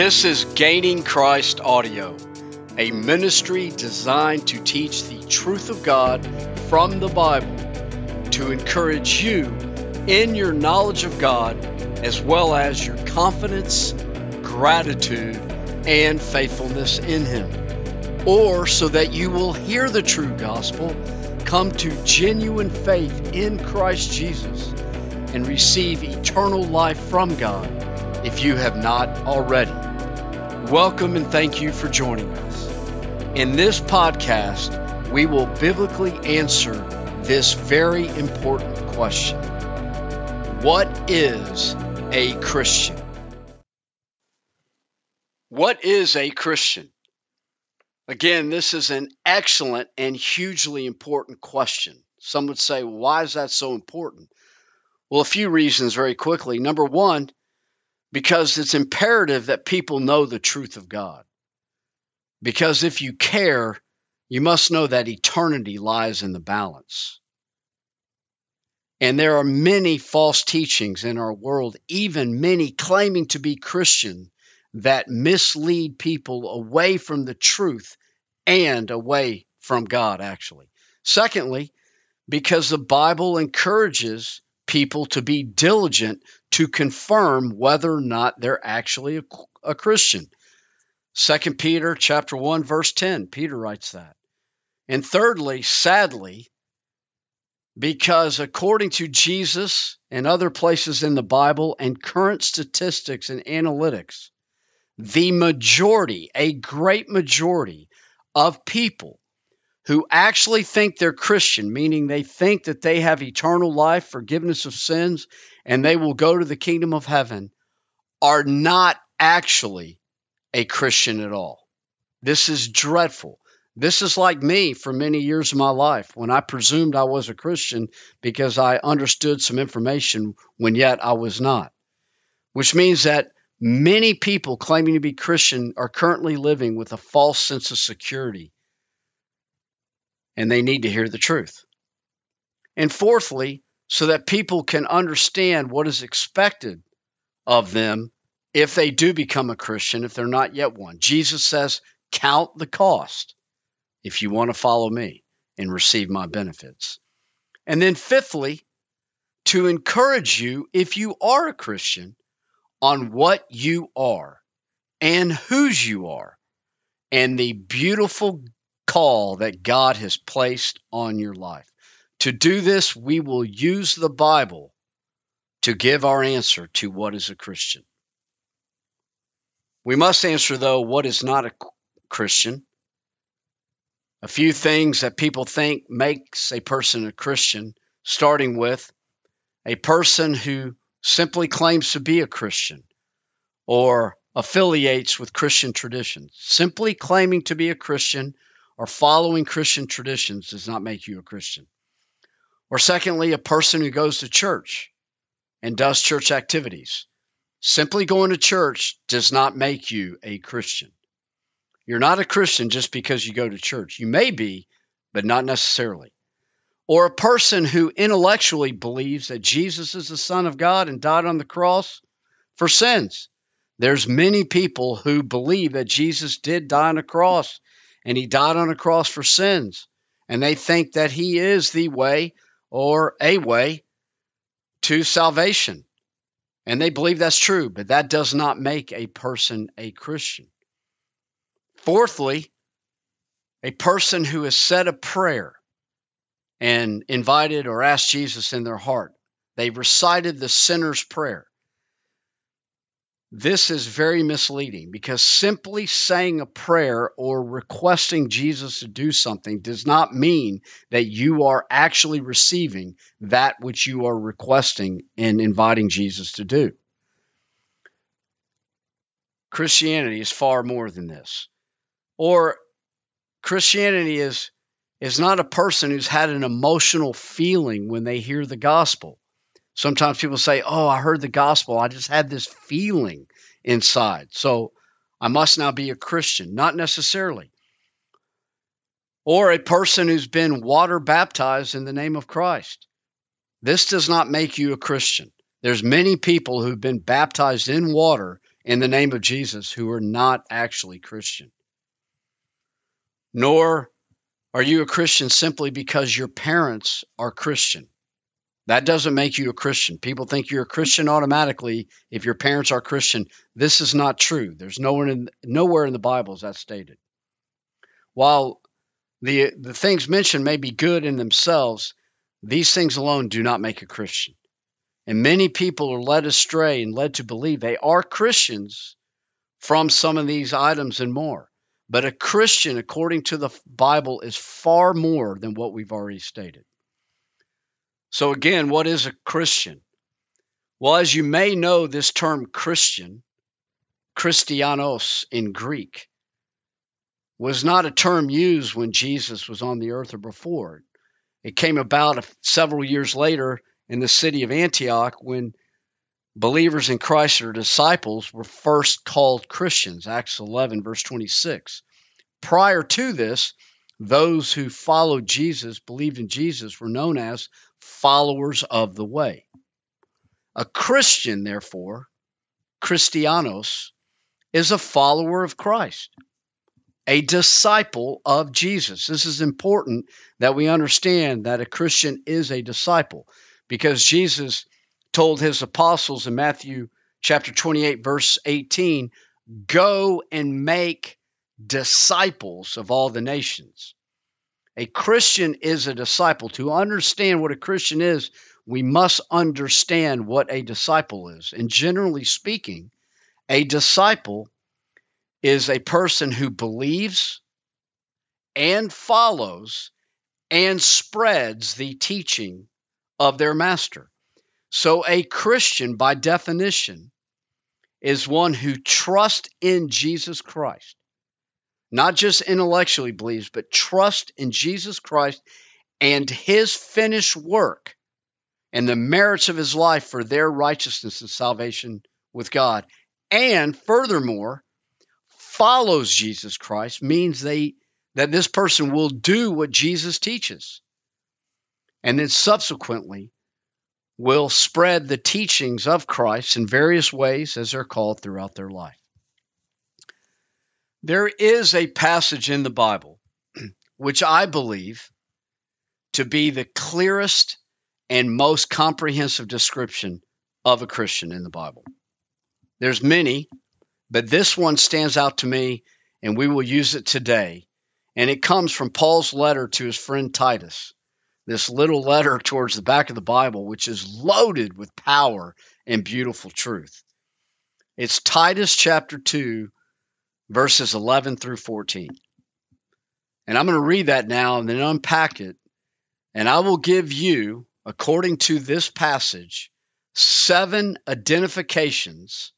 This is Gaining Christ Audio, a ministry designed to teach the truth of God from the Bible to encourage you in your knowledge of God as well as your confidence, gratitude, and faithfulness in Him. Or so that you will hear the true gospel, come to genuine faith in Christ Jesus, and receive eternal life from God if you have not already. Welcome and thank you for joining us. In this podcast, we will biblically answer this very important question What is a Christian? What is a Christian? Again, this is an excellent and hugely important question. Some would say, why is that so important? Well, a few reasons very quickly. Number one, because it's imperative that people know the truth of God. Because if you care, you must know that eternity lies in the balance. And there are many false teachings in our world, even many claiming to be Christian, that mislead people away from the truth and away from God, actually. Secondly, because the Bible encourages people to be diligent to confirm whether or not they're actually a, a Christian. Second Peter chapter 1 verse 10, Peter writes that. And thirdly, sadly, because according to Jesus and other places in the Bible and current statistics and analytics, the majority, a great majority of people who actually think they're Christian, meaning they think that they have eternal life, forgiveness of sins, and they will go to the kingdom of heaven, are not actually a Christian at all. This is dreadful. This is like me for many years of my life when I presumed I was a Christian because I understood some information when yet I was not. Which means that many people claiming to be Christian are currently living with a false sense of security and they need to hear the truth. And fourthly, so that people can understand what is expected of them if they do become a Christian, if they're not yet one. Jesus says, Count the cost if you want to follow me and receive my benefits. And then, fifthly, to encourage you, if you are a Christian, on what you are and whose you are and the beautiful call that God has placed on your life. To do this, we will use the Bible to give our answer to what is a Christian. We must answer, though, what is not a Christian. A few things that people think makes a person a Christian, starting with a person who simply claims to be a Christian or affiliates with Christian traditions. Simply claiming to be a Christian or following Christian traditions does not make you a Christian. Or secondly, a person who goes to church and does church activities. Simply going to church does not make you a Christian. You're not a Christian just because you go to church. You may be, but not necessarily. Or a person who intellectually believes that Jesus is the Son of God and died on the cross for sins. There's many people who believe that Jesus did die on a cross and he died on a cross for sins. And they think that he is the way or a way to salvation. And they believe that's true, but that does not make a person a Christian. Fourthly, a person who has said a prayer and invited or asked Jesus in their heart. They recited the sinner's prayer. This is very misleading because simply saying a prayer or requesting Jesus to do something does not mean that you are actually receiving that which you are requesting and inviting Jesus to do. Christianity is far more than this. Or Christianity is is not a person who's had an emotional feeling when they hear the gospel. Sometimes people say, Oh, I heard the gospel. I just had this feeling inside. So I must now be a Christian. Not necessarily. Or a person who's been water baptized in the name of Christ. This does not make you a Christian. There's many people who've been baptized in water in the name of Jesus who are not actually Christian. Nor are you a Christian simply because your parents are Christian. That doesn't make you a Christian. People think you're a Christian automatically if your parents are Christian. This is not true. There's nowhere in, nowhere in the Bible is that stated. While the the things mentioned may be good in themselves, these things alone do not make a Christian. And many people are led astray and led to believe they are Christians from some of these items and more. But a Christian, according to the Bible, is far more than what we've already stated. So, again, what is a Christian? Well, as you may know, this term Christian, Christianos in Greek, was not a term used when Jesus was on the earth or before. It came about several years later in the city of Antioch when believers in Christ or disciples were first called Christians, Acts 11, verse 26. Prior to this, those who followed Jesus, believed in Jesus, were known as followers of the way. A Christian, therefore, Christianos, is a follower of Christ, a disciple of Jesus. This is important that we understand that a Christian is a disciple because Jesus told his apostles in Matthew chapter 28, verse 18, go and make disciples of all the nations. A Christian is a disciple. To understand what a Christian is, we must understand what a disciple is. And generally speaking, a disciple is a person who believes and follows and spreads the teaching of their master. So, a Christian, by definition, is one who trusts in Jesus Christ, not just intellectually believes, but trust in Jesus Christ and his finished work and the merits of his life for their righteousness and salvation with God. And furthermore, follows Jesus Christ means they that this person will do what Jesus teaches and then subsequently will spread the teachings of Christ in various ways as they're called throughout their life. There is a passage in the Bible which I believe to be the clearest and most comprehensive description of a Christian in the Bible. There's many, but this one stands out to me and we will use it today. And it comes from Paul's letter to his friend Titus this little letter towards the back of the Bible, which is loaded with power and beautiful truth. It's Titus chapter 2, verses 11 through 14. And I'm going to read that now and then unpack it. And I will give you, according to this passage, seven identifications,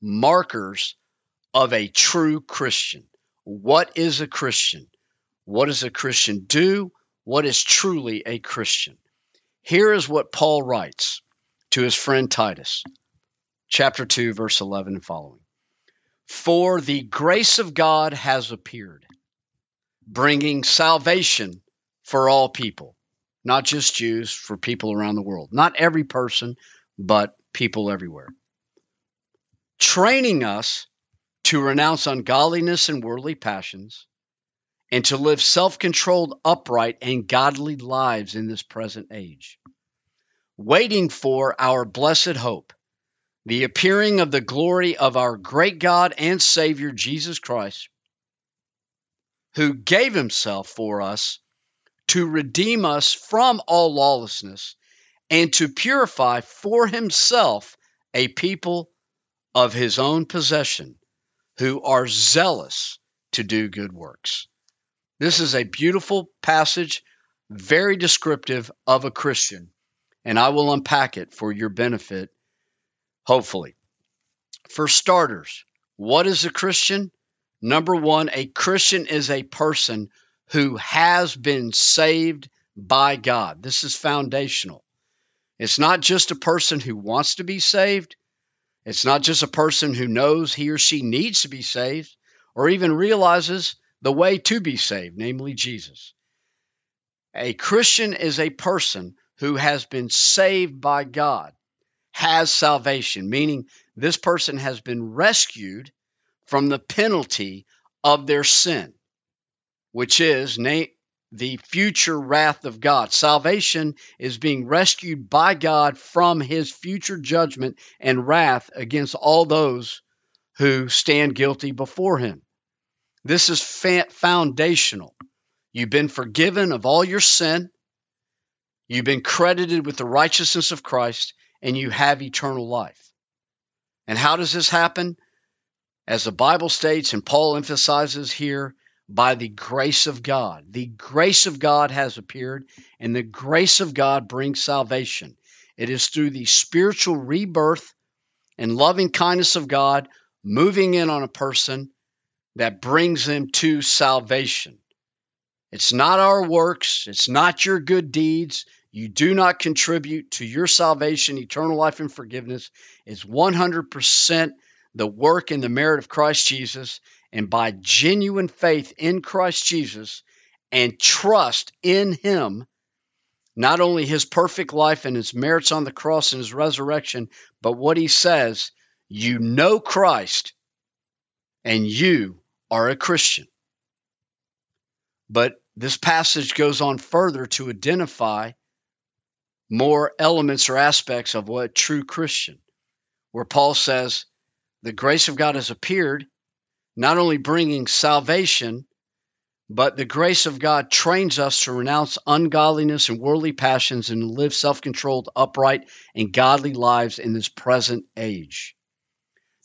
markers of a true Christian. What is a Christian? What does a Christian do? what is truly a Christian. Here is what Paul writes to his friend Titus, chapter 2, verse 11 and following. For the grace of God has appeared, bringing salvation for all people, not just Jews, for people around the world. Not every person, but people everywhere. Training us to renounce ungodliness and worldly passions and to live self controlled, upright, and godly lives in this present age, waiting for our blessed hope, the appearing of the glory of our great God and Savior Jesus Christ, who gave himself for us to redeem us from all lawlessness and to purify for himself a people of his own possession who are zealous to do good works. This is a beautiful passage, very descriptive of a Christian, and I will unpack it for your benefit, hopefully. For starters, what is a Christian? Number one, a Christian is a person who has been saved by God. This is foundational. It's not just a person who wants to be saved. It's not just a person who knows he or she needs to be saved or even realizes the way to be saved, namely Jesus. A Christian is a person who has been saved by God, has salvation, meaning this person has been rescued from the penalty of their sin, which is the future wrath of God. Salvation is being rescued by God from his future judgment and wrath against all those who stand guilty before him. This is foundational. You've been forgiven of all your sin. You've been credited with the righteousness of Christ and you have eternal life. And how does this happen? As the Bible states and Paul emphasizes here, by the grace of God. The grace of God has appeared, and the grace of God brings salvation. It is through the spiritual rebirth and loving kindness of God moving in on a person that brings them to salvation. It's not our works, it's not your good deeds. You do not contribute to your salvation, eternal life, and forgiveness. It's 100% the work and the merit of Christ Jesus and by genuine faith in Christ Jesus and trust in Him, not only His perfect life and His merits on the cross and His resurrection, but what He says you know Christ and you are a Christian. But this passage goes on further to identify more elements or aspects of what true Christian, where Paul says, The grace of God has appeared not only bringing salvation, but the grace of God trains us to renounce ungodliness and worldly passions and live self controlled, upright, and godly lives in this present age.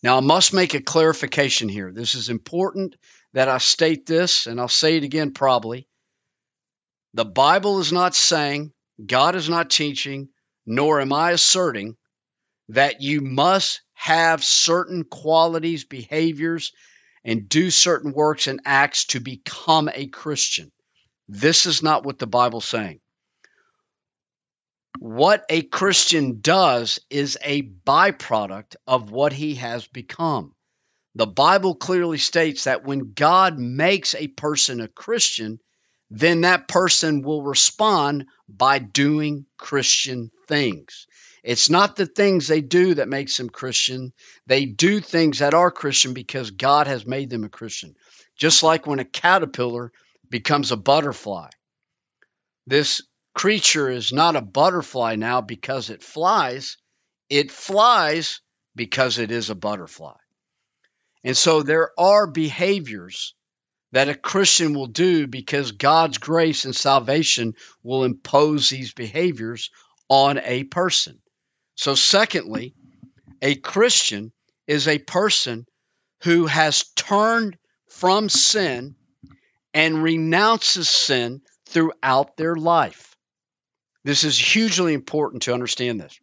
Now, I must make a clarification here. This is important that I state this, and I'll say it again probably. The Bible is not saying, God is not teaching, nor am I asserting that you must have certain qualities, behaviors, and do certain works and acts to become a Christian. This is not what the Bible's saying. What a Christian does is a byproduct of what he has become. The Bible clearly states that when God makes a person a Christian, then that person will respond by doing Christian things. It's not the things they do that makes them Christian. They do things that are Christian because God has made them a Christian. Just like when a caterpillar becomes a butterfly. This creature is not a butterfly now because it flies. It flies because it is a butterfly. And so there are behaviors that a Christian will do because God's grace and salvation will impose these behaviors on a person. So, secondly, a Christian is a person who has turned from sin and renounces sin throughout their life. This is hugely important to understand this.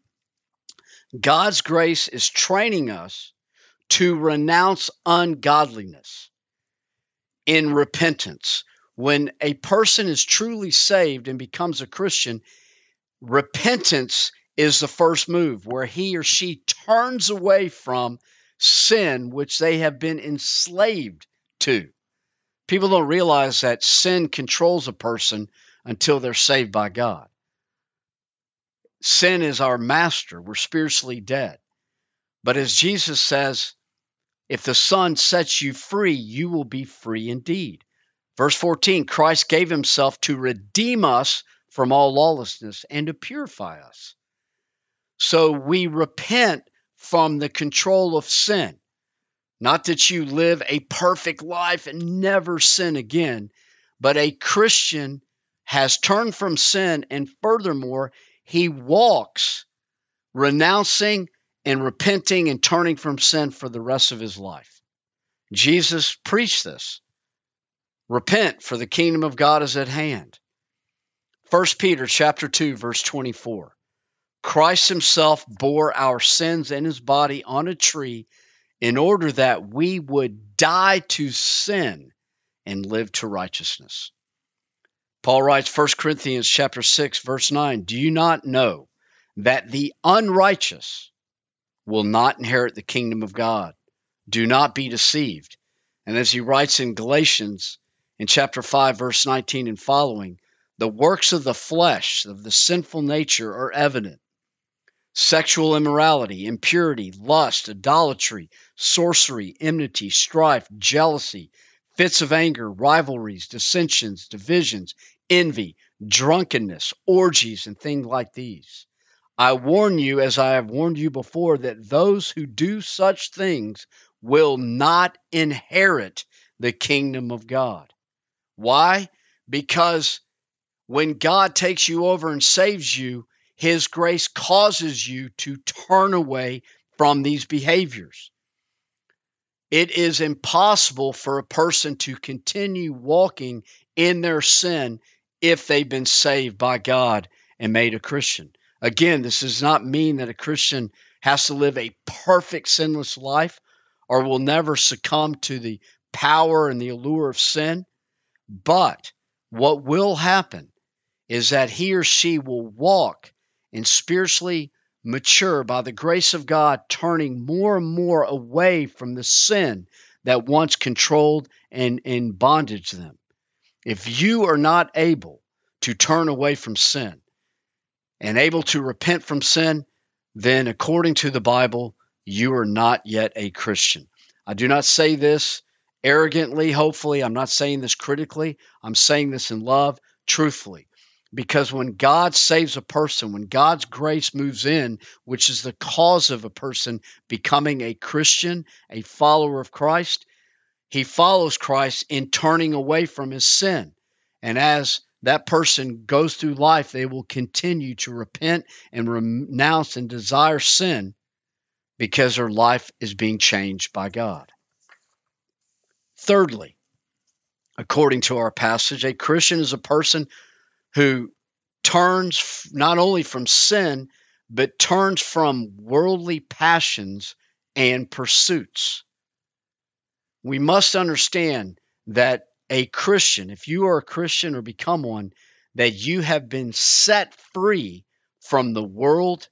God's grace is training us to renounce ungodliness in repentance. When a person is truly saved and becomes a Christian, repentance is the first move where he or she turns away from sin which they have been enslaved to. People don't realize that sin controls a person until they're saved by God. Sin is our master. We're spiritually dead. But as Jesus says, if the Son sets you free, you will be free indeed. Verse 14 Christ gave himself to redeem us from all lawlessness and to purify us. So we repent from the control of sin. Not that you live a perfect life and never sin again, but a Christian has turned from sin and furthermore, he walks renouncing and repenting and turning from sin for the rest of his life. Jesus preached this. Repent for the kingdom of God is at hand. 1 Peter chapter 2 verse 24. Christ himself bore our sins in his body on a tree in order that we would die to sin and live to righteousness. Paul writes 1 Corinthians chapter 6 verse 9, "Do you not know that the unrighteous will not inherit the kingdom of God? Do not be deceived." And as he writes in Galatians in chapter 5 verse 19 and following, the works of the flesh, of the sinful nature are evident sexual immorality, impurity, lust, idolatry, sorcery, enmity, strife, jealousy, fits of anger, rivalries, dissensions, divisions, envy, drunkenness, orgies, and things like these. I warn you, as I have warned you before, that those who do such things will not inherit the kingdom of God. Why? Because when God takes you over and saves you, His grace causes you to turn away from these behaviors. It is impossible for a person to continue walking in their sin if they've been saved by God and made a Christian. Again, this does not mean that a Christian has to live a perfect sinless life or will never succumb to the power and the allure of sin. But what will happen is that he or she will walk and spiritually mature by the grace of God, turning more and more away from the sin that once controlled and in bondage them. If you are not able to turn away from sin and able to repent from sin, then according to the Bible, you are not yet a Christian. I do not say this arrogantly, hopefully. I'm not saying this critically. I'm saying this in love, truthfully. Because when God saves a person, when God's grace moves in, which is the cause of a person becoming a Christian, a follower of Christ, he follows Christ in turning away from his sin. And as that person goes through life, they will continue to repent and renounce and desire sin because their life is being changed by God. Thirdly, according to our passage, a Christian is a person who turns not only from sin, but turns from worldly passions and pursuits. We must understand that a Christian, if you are a Christian or become one, that you have been set free from the world,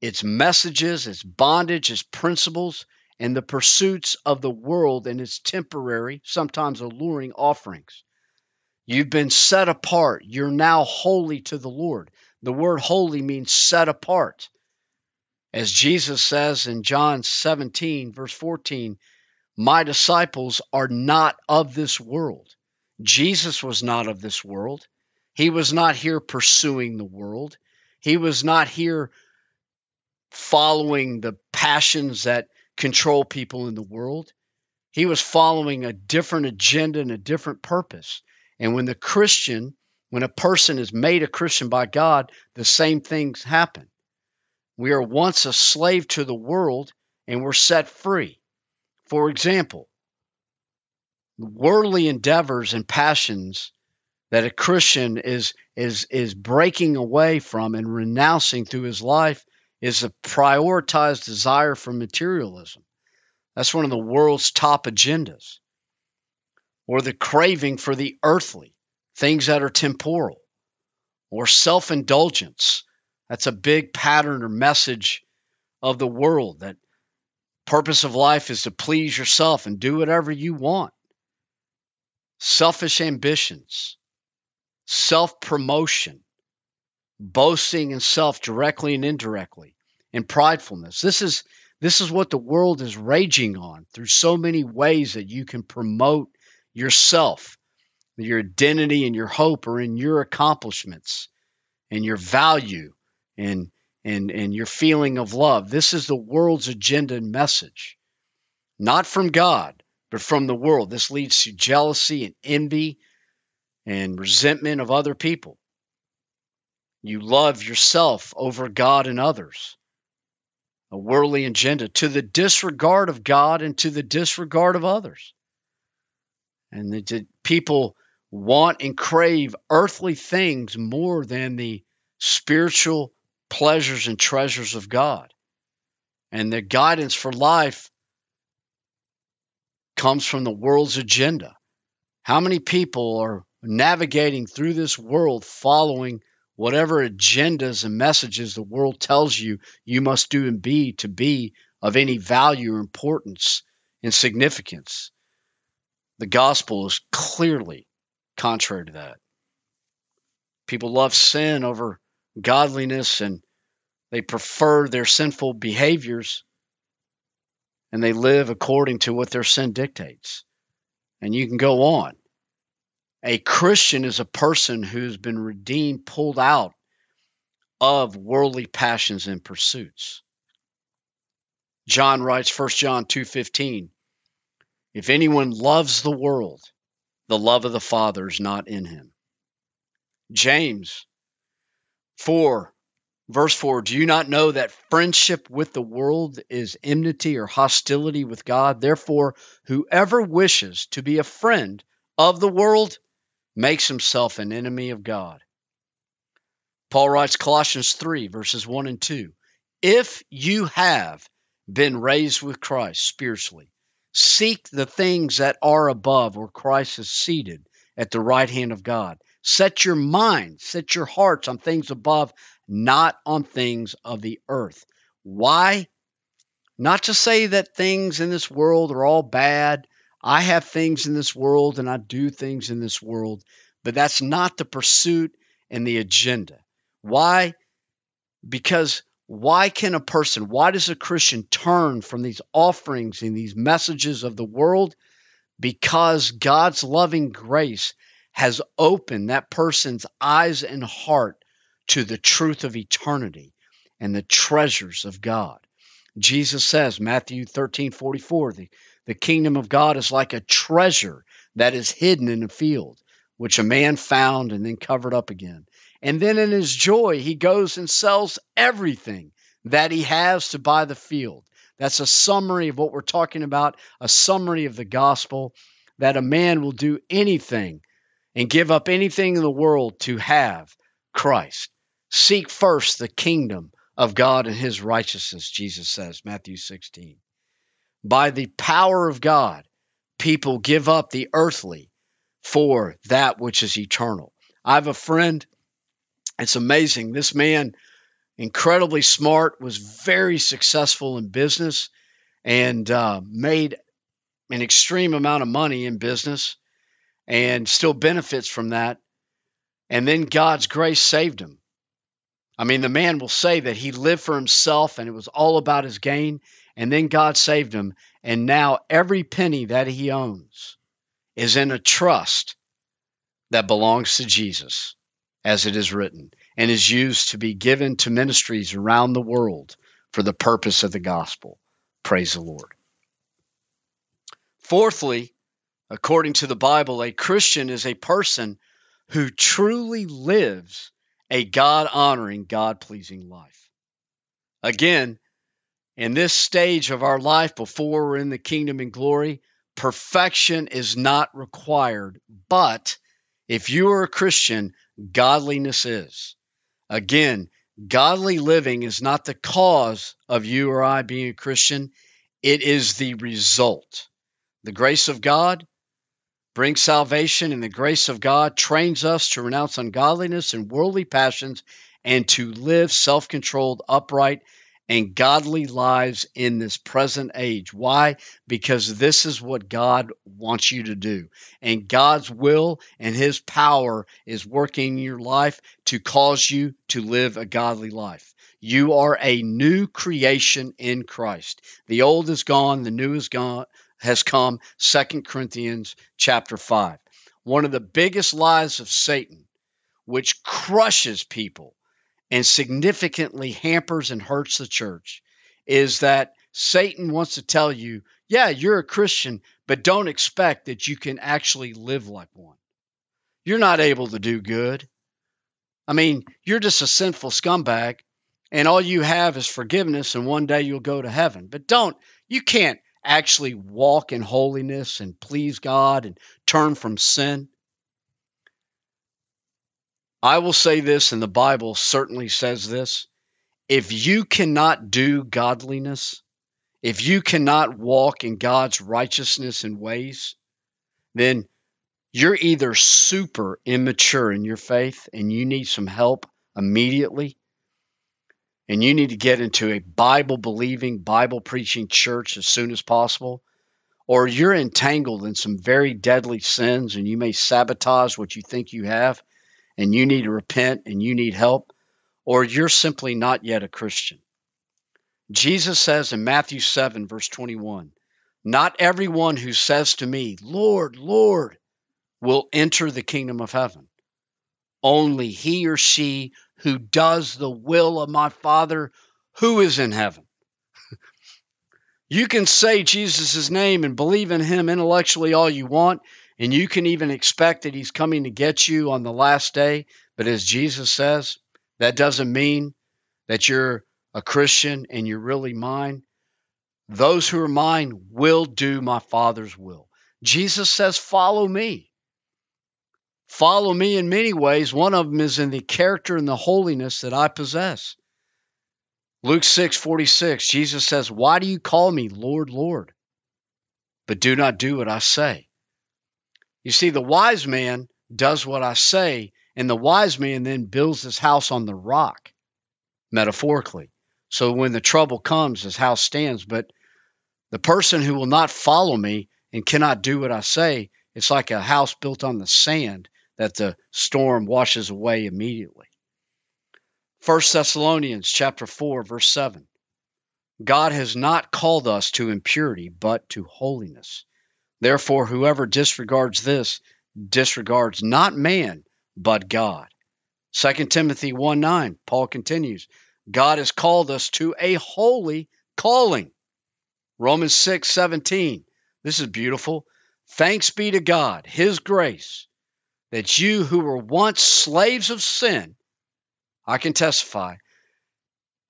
its messages, its bondage, its principles, and the pursuits of the world and its temporary, sometimes alluring offerings. You've been set apart. You're now holy to the Lord. The word holy means set apart. As Jesus says in John 17, verse 14, My disciples are not of this world. Jesus was not of this world. He was not here pursuing the world. He was not here following the passions that control people in the world. He was following a different agenda and a different purpose. And when the Christian, when a person is made a Christian by God, the same things happen. We are once a slave to the world and we're set free. For example, worldly endeavors and passions that a Christian is is is breaking away from and renouncing through his life is a prioritized desire for materialism. That's one of the world's top agendas or the craving for the earthly, things that are temporal, or self indulgence. That's a big pattern or message of the world that purpose of life is to please yourself and do whatever you want. Selfish ambitions, self promotion, boasting in self directly and indirectly, and pridefulness. This is this is what the world is raging on through so many ways that you can promote yourself. Your identity and your hope are in your accomplishments and your value and and and your feeling of love. This is the world's agenda and message. Not from God, but from the world. This leads to jealousy and envy and resentment of other people. You love yourself over God and others. A worldly agenda to the disregard of God and to the disregard of others. And the, people want and crave earthly things more than the spiritual pleasures and treasures of God. And the guidance for life comes from the world's agenda. How many people are navigating through this world following whatever agendas and messages the world tells you you must do and be to be of any value or importance and significance? The gospel is clearly contrary to that. People love sin over godliness and They prefer their sinful behaviors and they live according to what their sin dictates. And you can go on. A Christian is a person who's been redeemed, pulled out of worldly passions and pursuits. John writes 1 John 2:15 If anyone loves the world the love of the Father is not in him. James 4 verse 4 Do you not know that friendship with the world is enmity or hostility with God? Therefore whoever wishes to be a friend of the world makes himself an enemy of God. Paul writes Colossians 3, verses 1 and 2. If you have been raised with Christ spiritually, seek the things that are above where Christ is seated at the right hand of God. Set your mind, set your hearts on things above, not on things of the earth. Why? Not to say that things in this world are all bad I have things in this world and I do things in this world, but that's not the pursuit and the agenda. Why? Because why can a person, why does a Christian turn from these offerings and these messages of the world? Because God's loving grace has opened that person's eyes and heart to the truth of eternity and the treasures of God. Jesus says, Matthew 13 44, the the kingdom of God is like a treasure that is hidden in a field, which a man found and then covered up again. And then in his joy, he goes and sells everything that he has to buy the field. That's a summary of what we're talking about, a summary of the gospel that a man will do anything and give up anything in the world to have Christ. Seek first the kingdom of God and his righteousness, Jesus says, Matthew 16 by the power of God, people give up the earthly for that which is eternal. I have a friend, it's amazing. This man, incredibly smart, was very successful in business and uh, made an extreme amount of money in business and still benefits from that. And then God's grace saved him. I mean, the man will say that he lived for himself and it was all about his gain. And then God saved him. And now every penny that he owns is in a trust that belongs to Jesus, as it is written, and is used to be given to ministries around the world for the purpose of the gospel. Praise the Lord. Fourthly, according to the Bible, a Christian is a person who truly lives a God honoring, God pleasing life. Again, in this stage of our life before we're in the kingdom and glory, perfection is not required. But if you are a Christian, godliness is. Again, godly living is not the cause of you or I being a Christian, it is the result. The grace of God brings salvation, and the grace of God trains us to renounce ungodliness and worldly passions and to live self controlled, upright, and godly lives in this present age. Why? Because this is what God wants you to do. And God's will and His power is working in your life to cause you to live a godly life. You are a new creation in Christ. The old is gone, the new is gone has come. Second Corinthians chapter 5. One of the biggest lies of Satan, which crushes people and significantly hampers and hurts the church is that Satan wants to tell you, yeah, you're a Christian, but don't expect that you can actually live like one. You're not able to do good. I mean, you're just a sinful scumbag, and all you have is forgiveness, and one day you'll go to heaven. But don't, you can't actually walk in holiness and please God and turn from sin. I will say this, and the Bible certainly says this. If you cannot do godliness, if you cannot walk in God's righteousness and ways, then you're either super immature in your faith and you need some help immediately, and you need to get into a Bible believing, Bible preaching church as soon as possible, or you're entangled in some very deadly sins and you may sabotage what you think you have and you need to repent and you need help, or you're simply not yet a Christian. Jesus says in Matthew 7, verse 21, Not everyone who says to me, Lord, Lord, will enter the kingdom of heaven. Only he or she who does the will of my Father who is in heaven. you can say Jesus' name and believe in him intellectually all you want, and you can even expect that he's coming to get you on the last day. But as Jesus says, that doesn't mean that you're a Christian and you're really mine. Those who are mine will do my Father's will. Jesus says, Follow me. Follow me in many ways. One of them is in the character and the holiness that I possess. Luke 6 46, Jesus says, Why do you call me Lord, Lord? But do not do what I say. You see, the wise man does what I say, and the wise man then builds his house on the rock, metaphorically. So when the trouble comes, his house stands. But the person who will not follow me and cannot do what I say, it's like a house built on the sand that the storm washes away immediately. 1 Thessalonians chapter 4 verse 7. God has not called us to impurity but to holiness. Therefore whoever disregards this disregards not man but God. 2 Timothy 1 9, Paul continues, God has called us to a holy calling. Romans 6 17, this is beautiful. Thanks be to God, His grace, that you who were once slaves of sin, I can testify,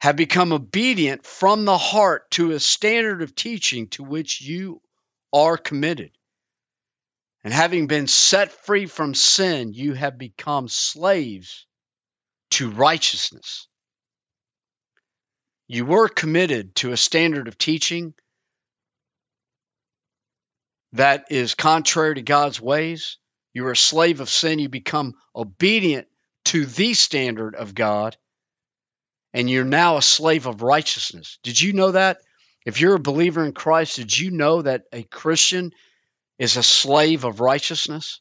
have become obedient from the heart to a standard of teaching to which you are committed. And having been set free from sin, you have become slaves to righteousness. You were committed to a standard of teaching that is contrary to God's ways. You are a slave of sin. You become obedient to the standard of God, and you're now a slave of righteousness. Did you know that? If you're a believer in Christ, did you know that a Christian is a slave of righteousness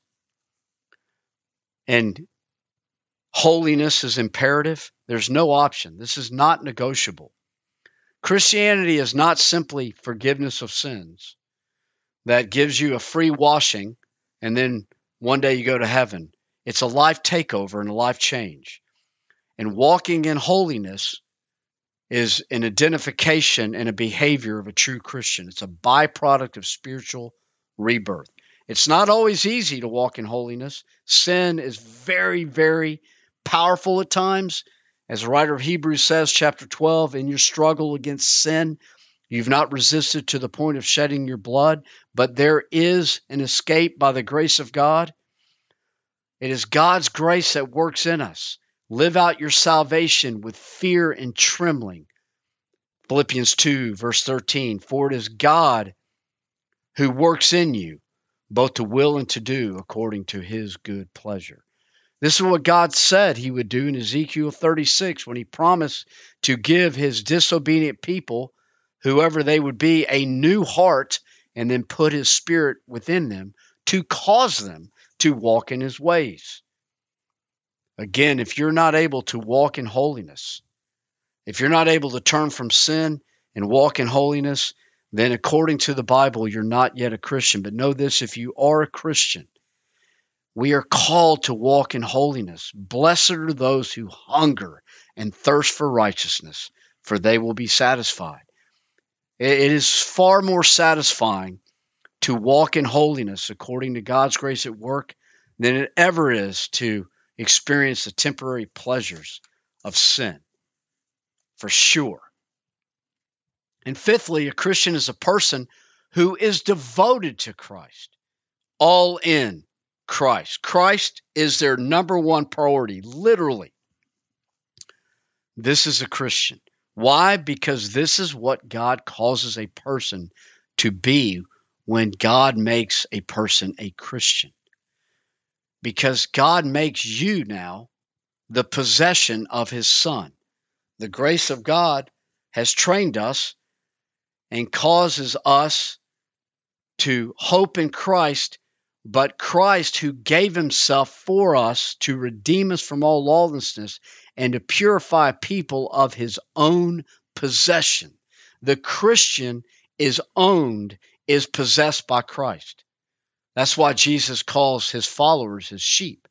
and holiness is imperative, there's no option. This is not negotiable. Christianity is not simply forgiveness of sins that gives you a free washing and then one day you go to heaven. It's a life takeover and a life change. And walking in holiness is an identification and a behavior of a true Christian. It's a byproduct of spiritual rebirth. It's not always easy to walk in holiness. Sin is very, very powerful at times. As the writer of Hebrews says, chapter 12, in your struggle against sin, you've not resisted to the point of shedding your blood, but there is an escape by the grace of God. It is God's grace that works in us. Live out your salvation with fear and trembling. Philippians 2, verse 13 For it is God who works in you both to will and to do according to his good pleasure. This is what God said he would do in Ezekiel 36 when he promised to give his disobedient people, whoever they would be, a new heart and then put his spirit within them to cause them to walk in his ways. Again, if you're not able to walk in holiness, if you're not able to turn from sin and walk in holiness, then according to the Bible, you're not yet a Christian. But know this if you are a Christian, we are called to walk in holiness. Blessed are those who hunger and thirst for righteousness, for they will be satisfied. It is far more satisfying to walk in holiness according to God's grace at work than it ever is to experience the temporary pleasures of sin. For sure. And fifthly, a Christian is a person who is devoted to Christ, all in Christ. Christ is their number one priority, literally. This is a Christian. Why? Because this is what God causes a person to be when God makes a person a Christian. Because God makes you now the possession of his Son. The grace of God has trained us and causes us to hope in Christ, but Christ, who gave himself for us to redeem us from all lawlessness and to purify people of his own possession. The Christian is owned, is possessed by Christ. That's why Jesus calls his followers his sheep,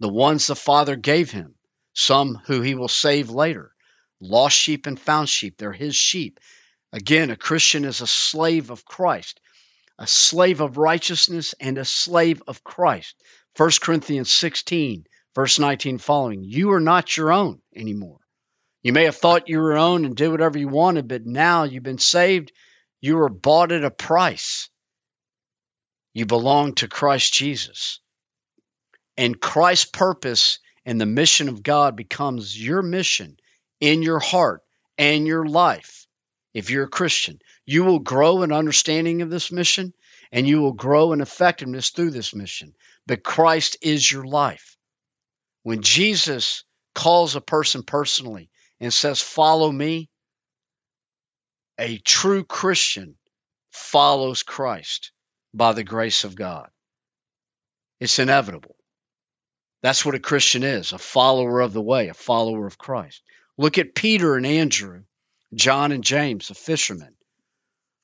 the ones the Father gave him, some who he will save later. Lost sheep and found sheep, they're his sheep. Again, a Christian is a slave of Christ, a slave of righteousness, and a slave of Christ. 1 Corinthians 16, verse 19 following. You are not your own anymore. You may have thought you were own and did whatever you wanted, but now you've been saved. You were bought at a price. You belong to Christ Jesus. And Christ's purpose and the mission of God becomes your mission in your heart and your life. If you're a Christian, you will grow in understanding of this mission and you will grow in effectiveness through this mission. But Christ is your life. When Jesus calls a person personally and says, Follow me, a true Christian follows Christ by the grace of God. It's inevitable. That's what a Christian is a follower of the way, a follower of Christ. Look at Peter and Andrew, John and James, the fishermen,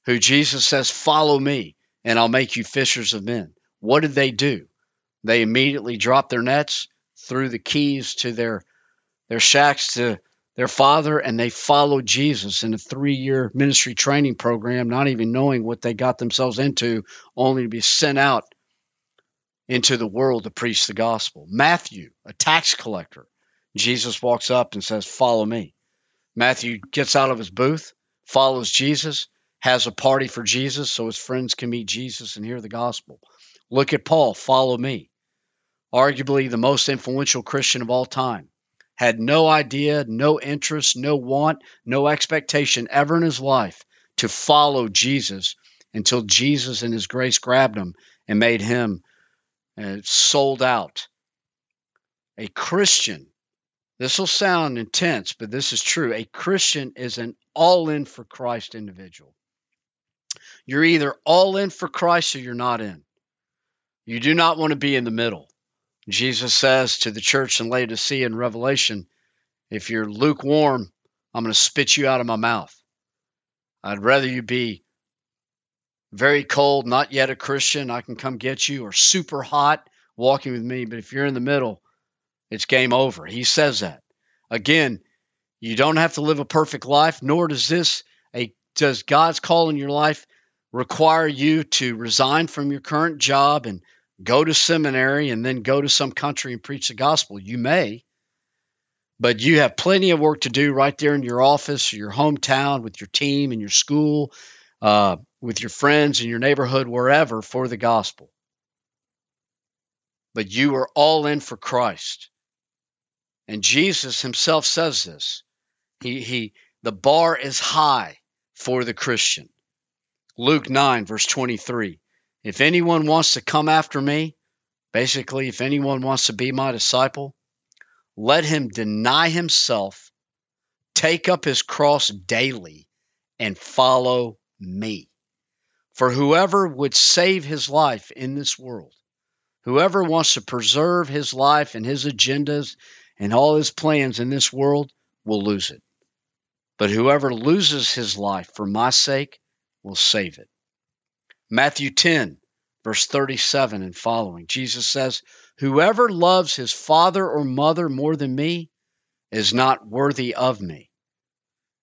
who Jesus says, Follow me, and I'll make you fishers of men. What did they do? They immediately dropped their nets, threw the keys to their, their shacks to their father, and they followed Jesus in a three year ministry training program, not even knowing what they got themselves into, only to be sent out into the world to preach the gospel. Matthew, a tax collector, Jesus walks up and says, Follow me. Matthew gets out of his booth, follows Jesus, has a party for Jesus so his friends can meet Jesus and hear the gospel. Look at Paul, follow me. Arguably the most influential Christian of all time. Had no idea, no interest, no want, no expectation ever in his life to follow Jesus until Jesus in his grace grabbed him and made him uh, sold out. A Christian this will sound intense, but this is true. A Christian is an all in for Christ individual. You're either all in for Christ or you're not in. You do not want to be in the middle. Jesus says to the church in Laodicea in Revelation, if you're lukewarm, I'm going to spit you out of my mouth. I'd rather you be very cold, not yet a Christian, I can come get you, or super hot, walking with me. But if you're in the middle, it's game over. He says that. Again, you don't have to live a perfect life, nor does this a does God's call in your life require you to resign from your current job and go to seminary and then go to some country and preach the gospel. You may, but you have plenty of work to do right there in your office, your hometown, with your team and your school, uh, with your friends in your neighborhood, wherever for the gospel. But you are all in for Christ. And Jesus himself says this. He, he, the bar is high for the Christian. Luke 9, verse 23. If anyone wants to come after me, basically, if anyone wants to be my disciple, let him deny himself, take up his cross daily, and follow me. For whoever would save his life in this world, whoever wants to preserve his life and his agendas and all his plans in this world will lose it. But whoever loses his life for my sake will save it. Matthew 10, verse 37 and following, Jesus says, Whoever loves his father or mother more than me is not worthy of me.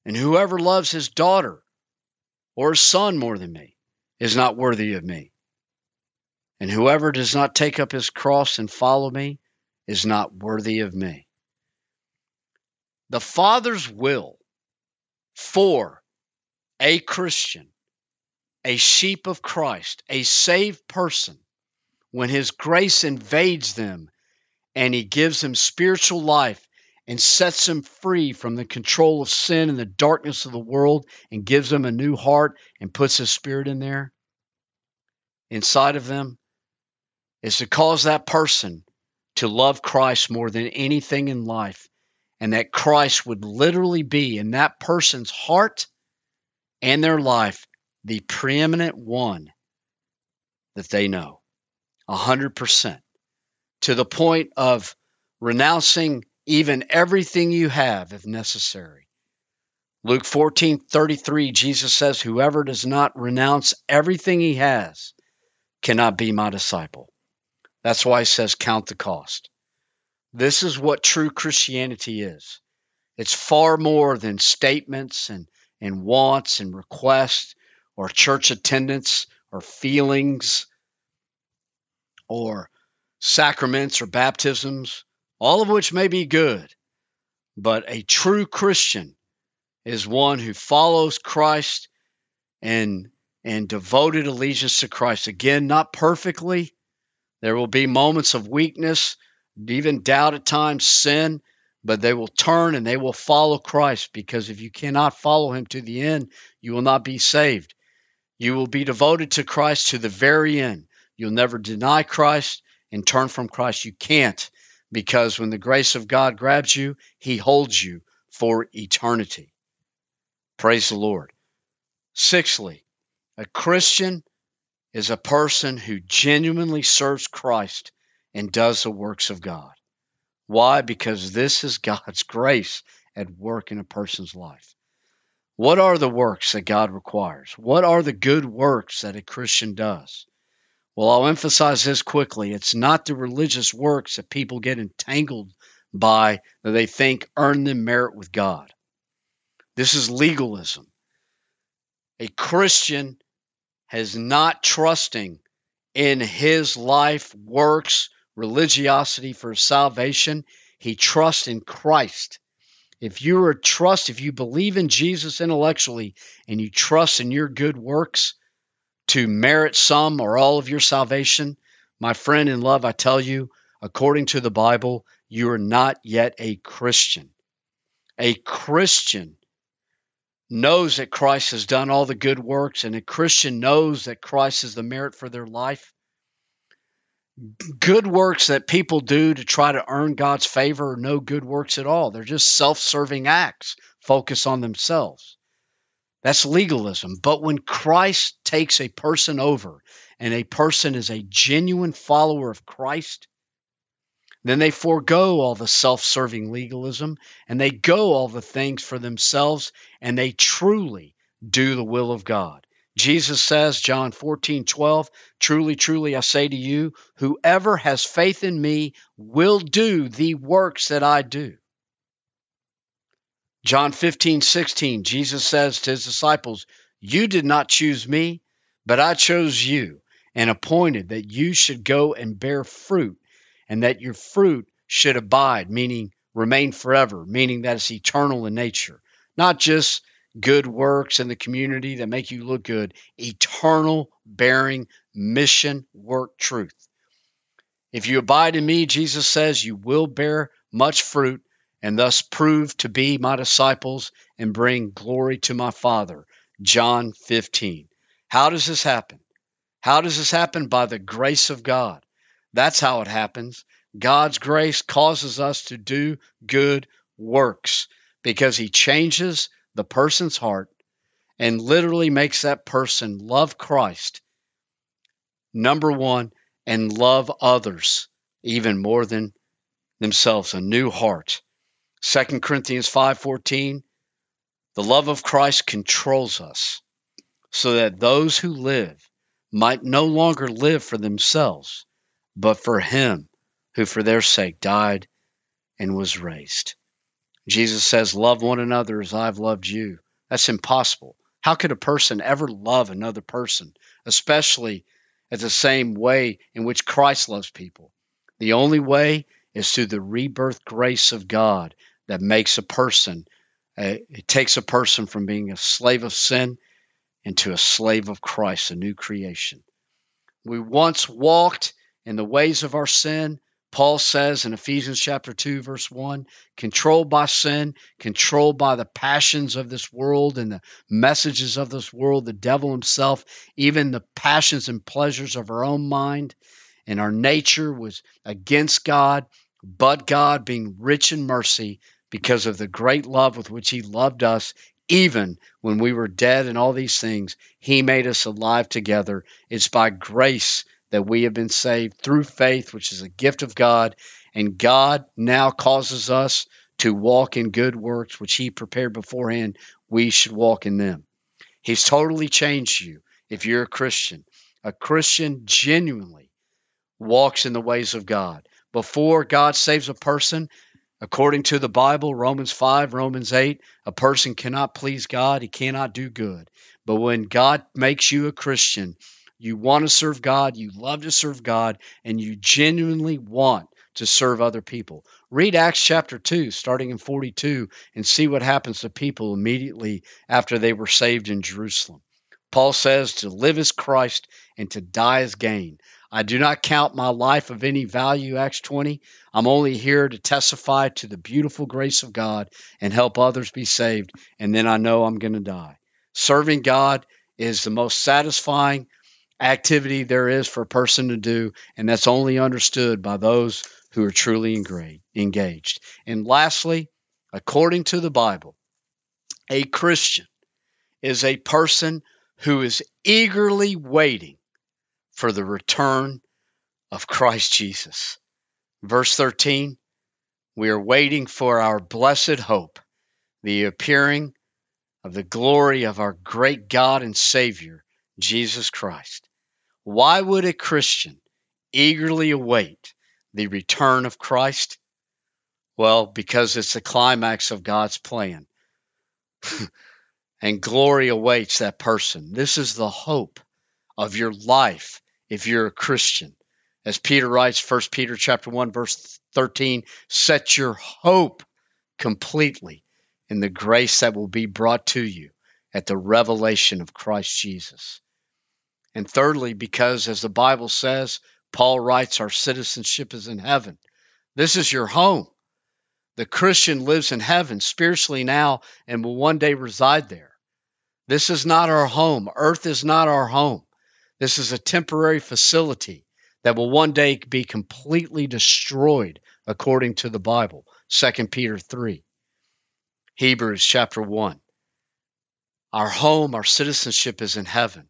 And whoever loves his daughter or his son more than me is not worthy of me. And whoever does not take up his cross and follow me is not worthy of me. The Father's will for a Christian, a sheep of Christ, a saved person, when His grace invades them and He gives them spiritual life and sets them free from the control of sin and the darkness of the world and gives them a new heart and puts His Spirit in there inside of them, is to cause that person to love Christ more than anything in life, and that Christ would literally be in that person's heart and their life the preeminent one that they know. A hundred percent. To the point of renouncing even everything you have if necessary. Luke 14 33, Jesus says, Whoever does not renounce everything he has cannot be my disciple. That's why he says, Count the cost. This is what true Christianity is. It's far more than statements and, and wants and requests or church attendance or feelings or sacraments or baptisms, all of which may be good. But a true Christian is one who follows Christ and and devoted allegiance to Christ. Again, not perfectly. There will be moments of weakness, even doubt at times, sin, but they will turn and they will follow Christ because if you cannot follow him to the end, you will not be saved. You will be devoted to Christ to the very end. You'll never deny Christ and turn from Christ. You can't because when the grace of God grabs you, he holds you for eternity. Praise the Lord. Sixthly, a Christian is a person who genuinely serves Christ and does the works of God. Why? Because this is God's grace at work in a person's life. What are the works that God requires? What are the good works that a Christian does? Well, I'll emphasize this quickly. It's not the religious works that people get entangled by that they think earn them merit with God. This is legalism. A Christian has not trusting in his life, works, religiosity for salvation. He trusts in Christ. If you are trust, if you believe in Jesus intellectually and you trust in your good works to merit some or all of your salvation, my friend in love, I tell you, according to the Bible, you are not yet a Christian. A Christian knows that Christ has done all the good works and a Christian knows that Christ is the merit for their life, good works that people do to try to earn God's favor are no good works at all. They're just self serving acts, focus on themselves. That's legalism. But when Christ takes a person over and a person is a genuine follower of Christ, then they forego all the self serving legalism and they go all the things for themselves and they truly do the will of God. Jesus says, John 14, 12, truly, truly, I say to you, whoever has faith in me will do the works that I do. John 15, 16, Jesus says to his disciples, You did not choose me, but I chose you and appointed that you should go and bear fruit and that your fruit should abide, meaning remain forever, meaning that it's eternal in nature. Not just good works in the community that make you look good, eternal, bearing, mission, work, truth. If you abide in me, Jesus says, you will bear much fruit and thus prove to be my disciples and bring glory to my Father. John 15. How does this happen? How does this happen? By the grace of God. That's how it happens. God's grace causes us to do good works because He changes the person's heart and literally makes that person love Christ, number one, and love others even more than themselves, a new heart. 2 Corinthians 5:14 The love of Christ controls us so that those who live might no longer live for themselves but for him who for their sake died and was raised. Jesus says, Love one another as I've loved you. That's impossible. How could a person ever love another person, especially at the same way in which Christ loves people? The only way is through the rebirth grace of God that makes a person, uh, it takes a person from being a slave of sin into a slave of Christ, a new creation. We once walked in the ways of our sin. Paul says in Ephesians chapter 2 verse 1, controlled by sin, controlled by the passions of this world and the messages of this world, the devil himself, even the passions and pleasures of our own mind and our nature was against God, but God being rich in mercy because of the great love with which he loved us even when we were dead and all these things, he made us alive together. It's by grace that we have been saved through faith, which is a gift of God, and God now causes us to walk in good works which He prepared beforehand. We should walk in them. He's totally changed you if you're a Christian. A Christian genuinely walks in the ways of God. Before God saves a person, according to the Bible, Romans 5, Romans 8, a person cannot please God, he cannot do good. But when God makes you a Christian, you want to serve God, you love to serve God, and you genuinely want to serve other people. Read Acts chapter 2, starting in 42, and see what happens to people immediately after they were saved in Jerusalem. Paul says to live as Christ and to die as gain. I do not count my life of any value, Acts 20. I'm only here to testify to the beautiful grace of God and help others be saved, and then I know I'm going to die. Serving God is the most satisfying activity there is for a person to do, and that's only understood by those who are truly engaged. And lastly, according to the Bible, a Christian is a person who is eagerly waiting for the return of Christ Jesus. Verse 13, we are waiting for our blessed hope, the appearing of the glory of our great God and Savior, Jesus Christ. Why would a Christian eagerly await the return of Christ? Well, because it's the climax of God's plan. and glory awaits that person. This is the hope of your life if you're a Christian. As Peter writes, 1 Peter chapter 1 verse 13, set your hope completely in the grace that will be brought to you at the revelation of Christ Jesus. And thirdly, because as the Bible says, Paul writes, our citizenship is in heaven. This is your home. The Christian lives in heaven spiritually now and will one day reside there. This is not our home. Earth is not our home. This is a temporary facility that will one day be completely destroyed according to the Bible. 2 Peter 3. Hebrews chapter 1. Our home, our citizenship is in heaven.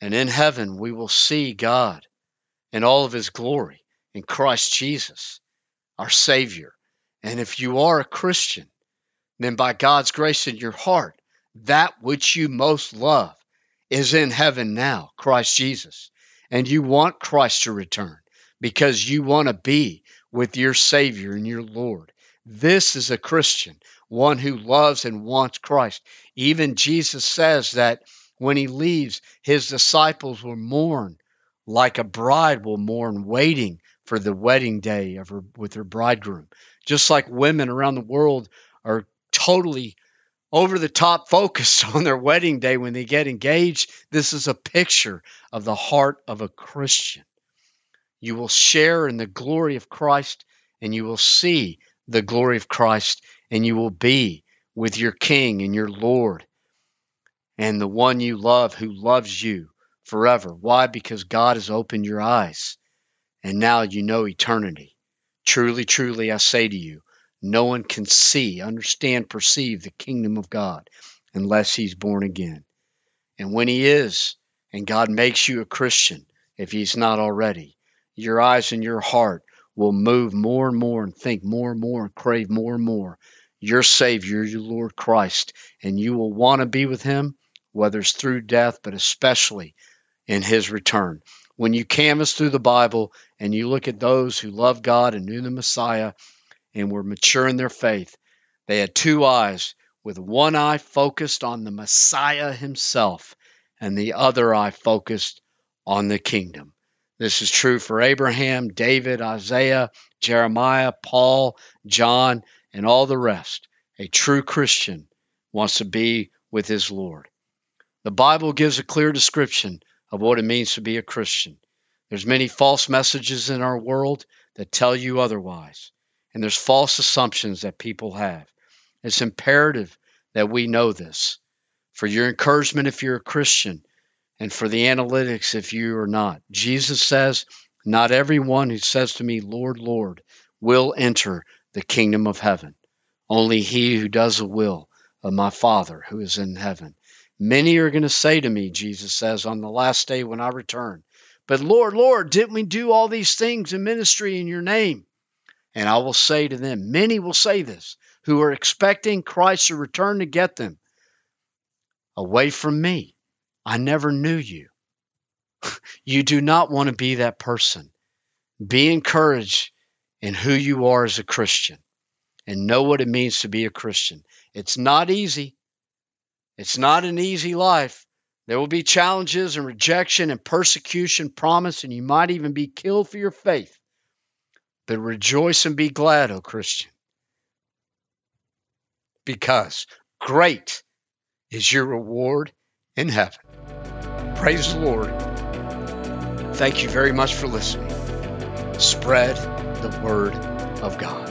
And in heaven we will see God in all of his glory in Christ Jesus, our Savior. And if you are a Christian, then by God's grace in your heart, that which you most love is in heaven now, Christ Jesus. And you want Christ to return because you want to be with your Savior and your Lord. This is a Christian, one who loves and wants Christ. Even Jesus says that when he leaves, his disciples will mourn like a bride will mourn, waiting for the wedding day of her with her bridegroom. Just like women around the world are totally over the top focused on their wedding day when they get engaged, this is a picture of the heart of a Christian. You will share in the glory of Christ and you will see the glory of Christ and you will be with your King and your Lord and the one you love who loves you forever. Why? Because God has opened your eyes and now you know eternity. Truly, truly, I say to you, no one can see, understand, perceive the kingdom of God unless he's born again. And when he is, and God makes you a Christian, if he's not already, your eyes and your heart will move more and more and think more and more and crave more and more your Savior, your Lord Christ, and you will want to be with him whether it's through death, but especially in his return. When you canvass through the Bible and you look at those who loved God and knew the Messiah and were mature in their faith, they had two eyes, with one eye focused on the Messiah himself and the other eye focused on the kingdom. This is true for Abraham, David, Isaiah, Jeremiah, Paul, John, and all the rest. A true Christian wants to be with his Lord. The Bible gives a clear description of what it means to be a Christian. There's many false messages in our world that tell you otherwise, and there's false assumptions that people have. It's imperative that we know this. For your encouragement if you're a Christian, and for the analytics if you are not. Jesus says, Not everyone who says to me, Lord, Lord, will enter the kingdom of heaven. Only he who does the will of my Father who is in heaven. Many are going to say to me, Jesus says, on the last day when I return, But Lord, Lord, didn't we do all these things in ministry in your name? And I will say to them, many will say this, who are expecting Christ to return to get them. Away from me, I never knew you. you do not want to be that person. Be encouraged in who you are as a Christian and know what it means to be a Christian. It's not easy. It's not an easy life. There will be challenges and rejection and persecution promised, and you might even be killed for your faith. But rejoice and be glad, O Christian, because great is your reward in heaven. Praise the Lord. Thank you very much for listening. Spread the word of God.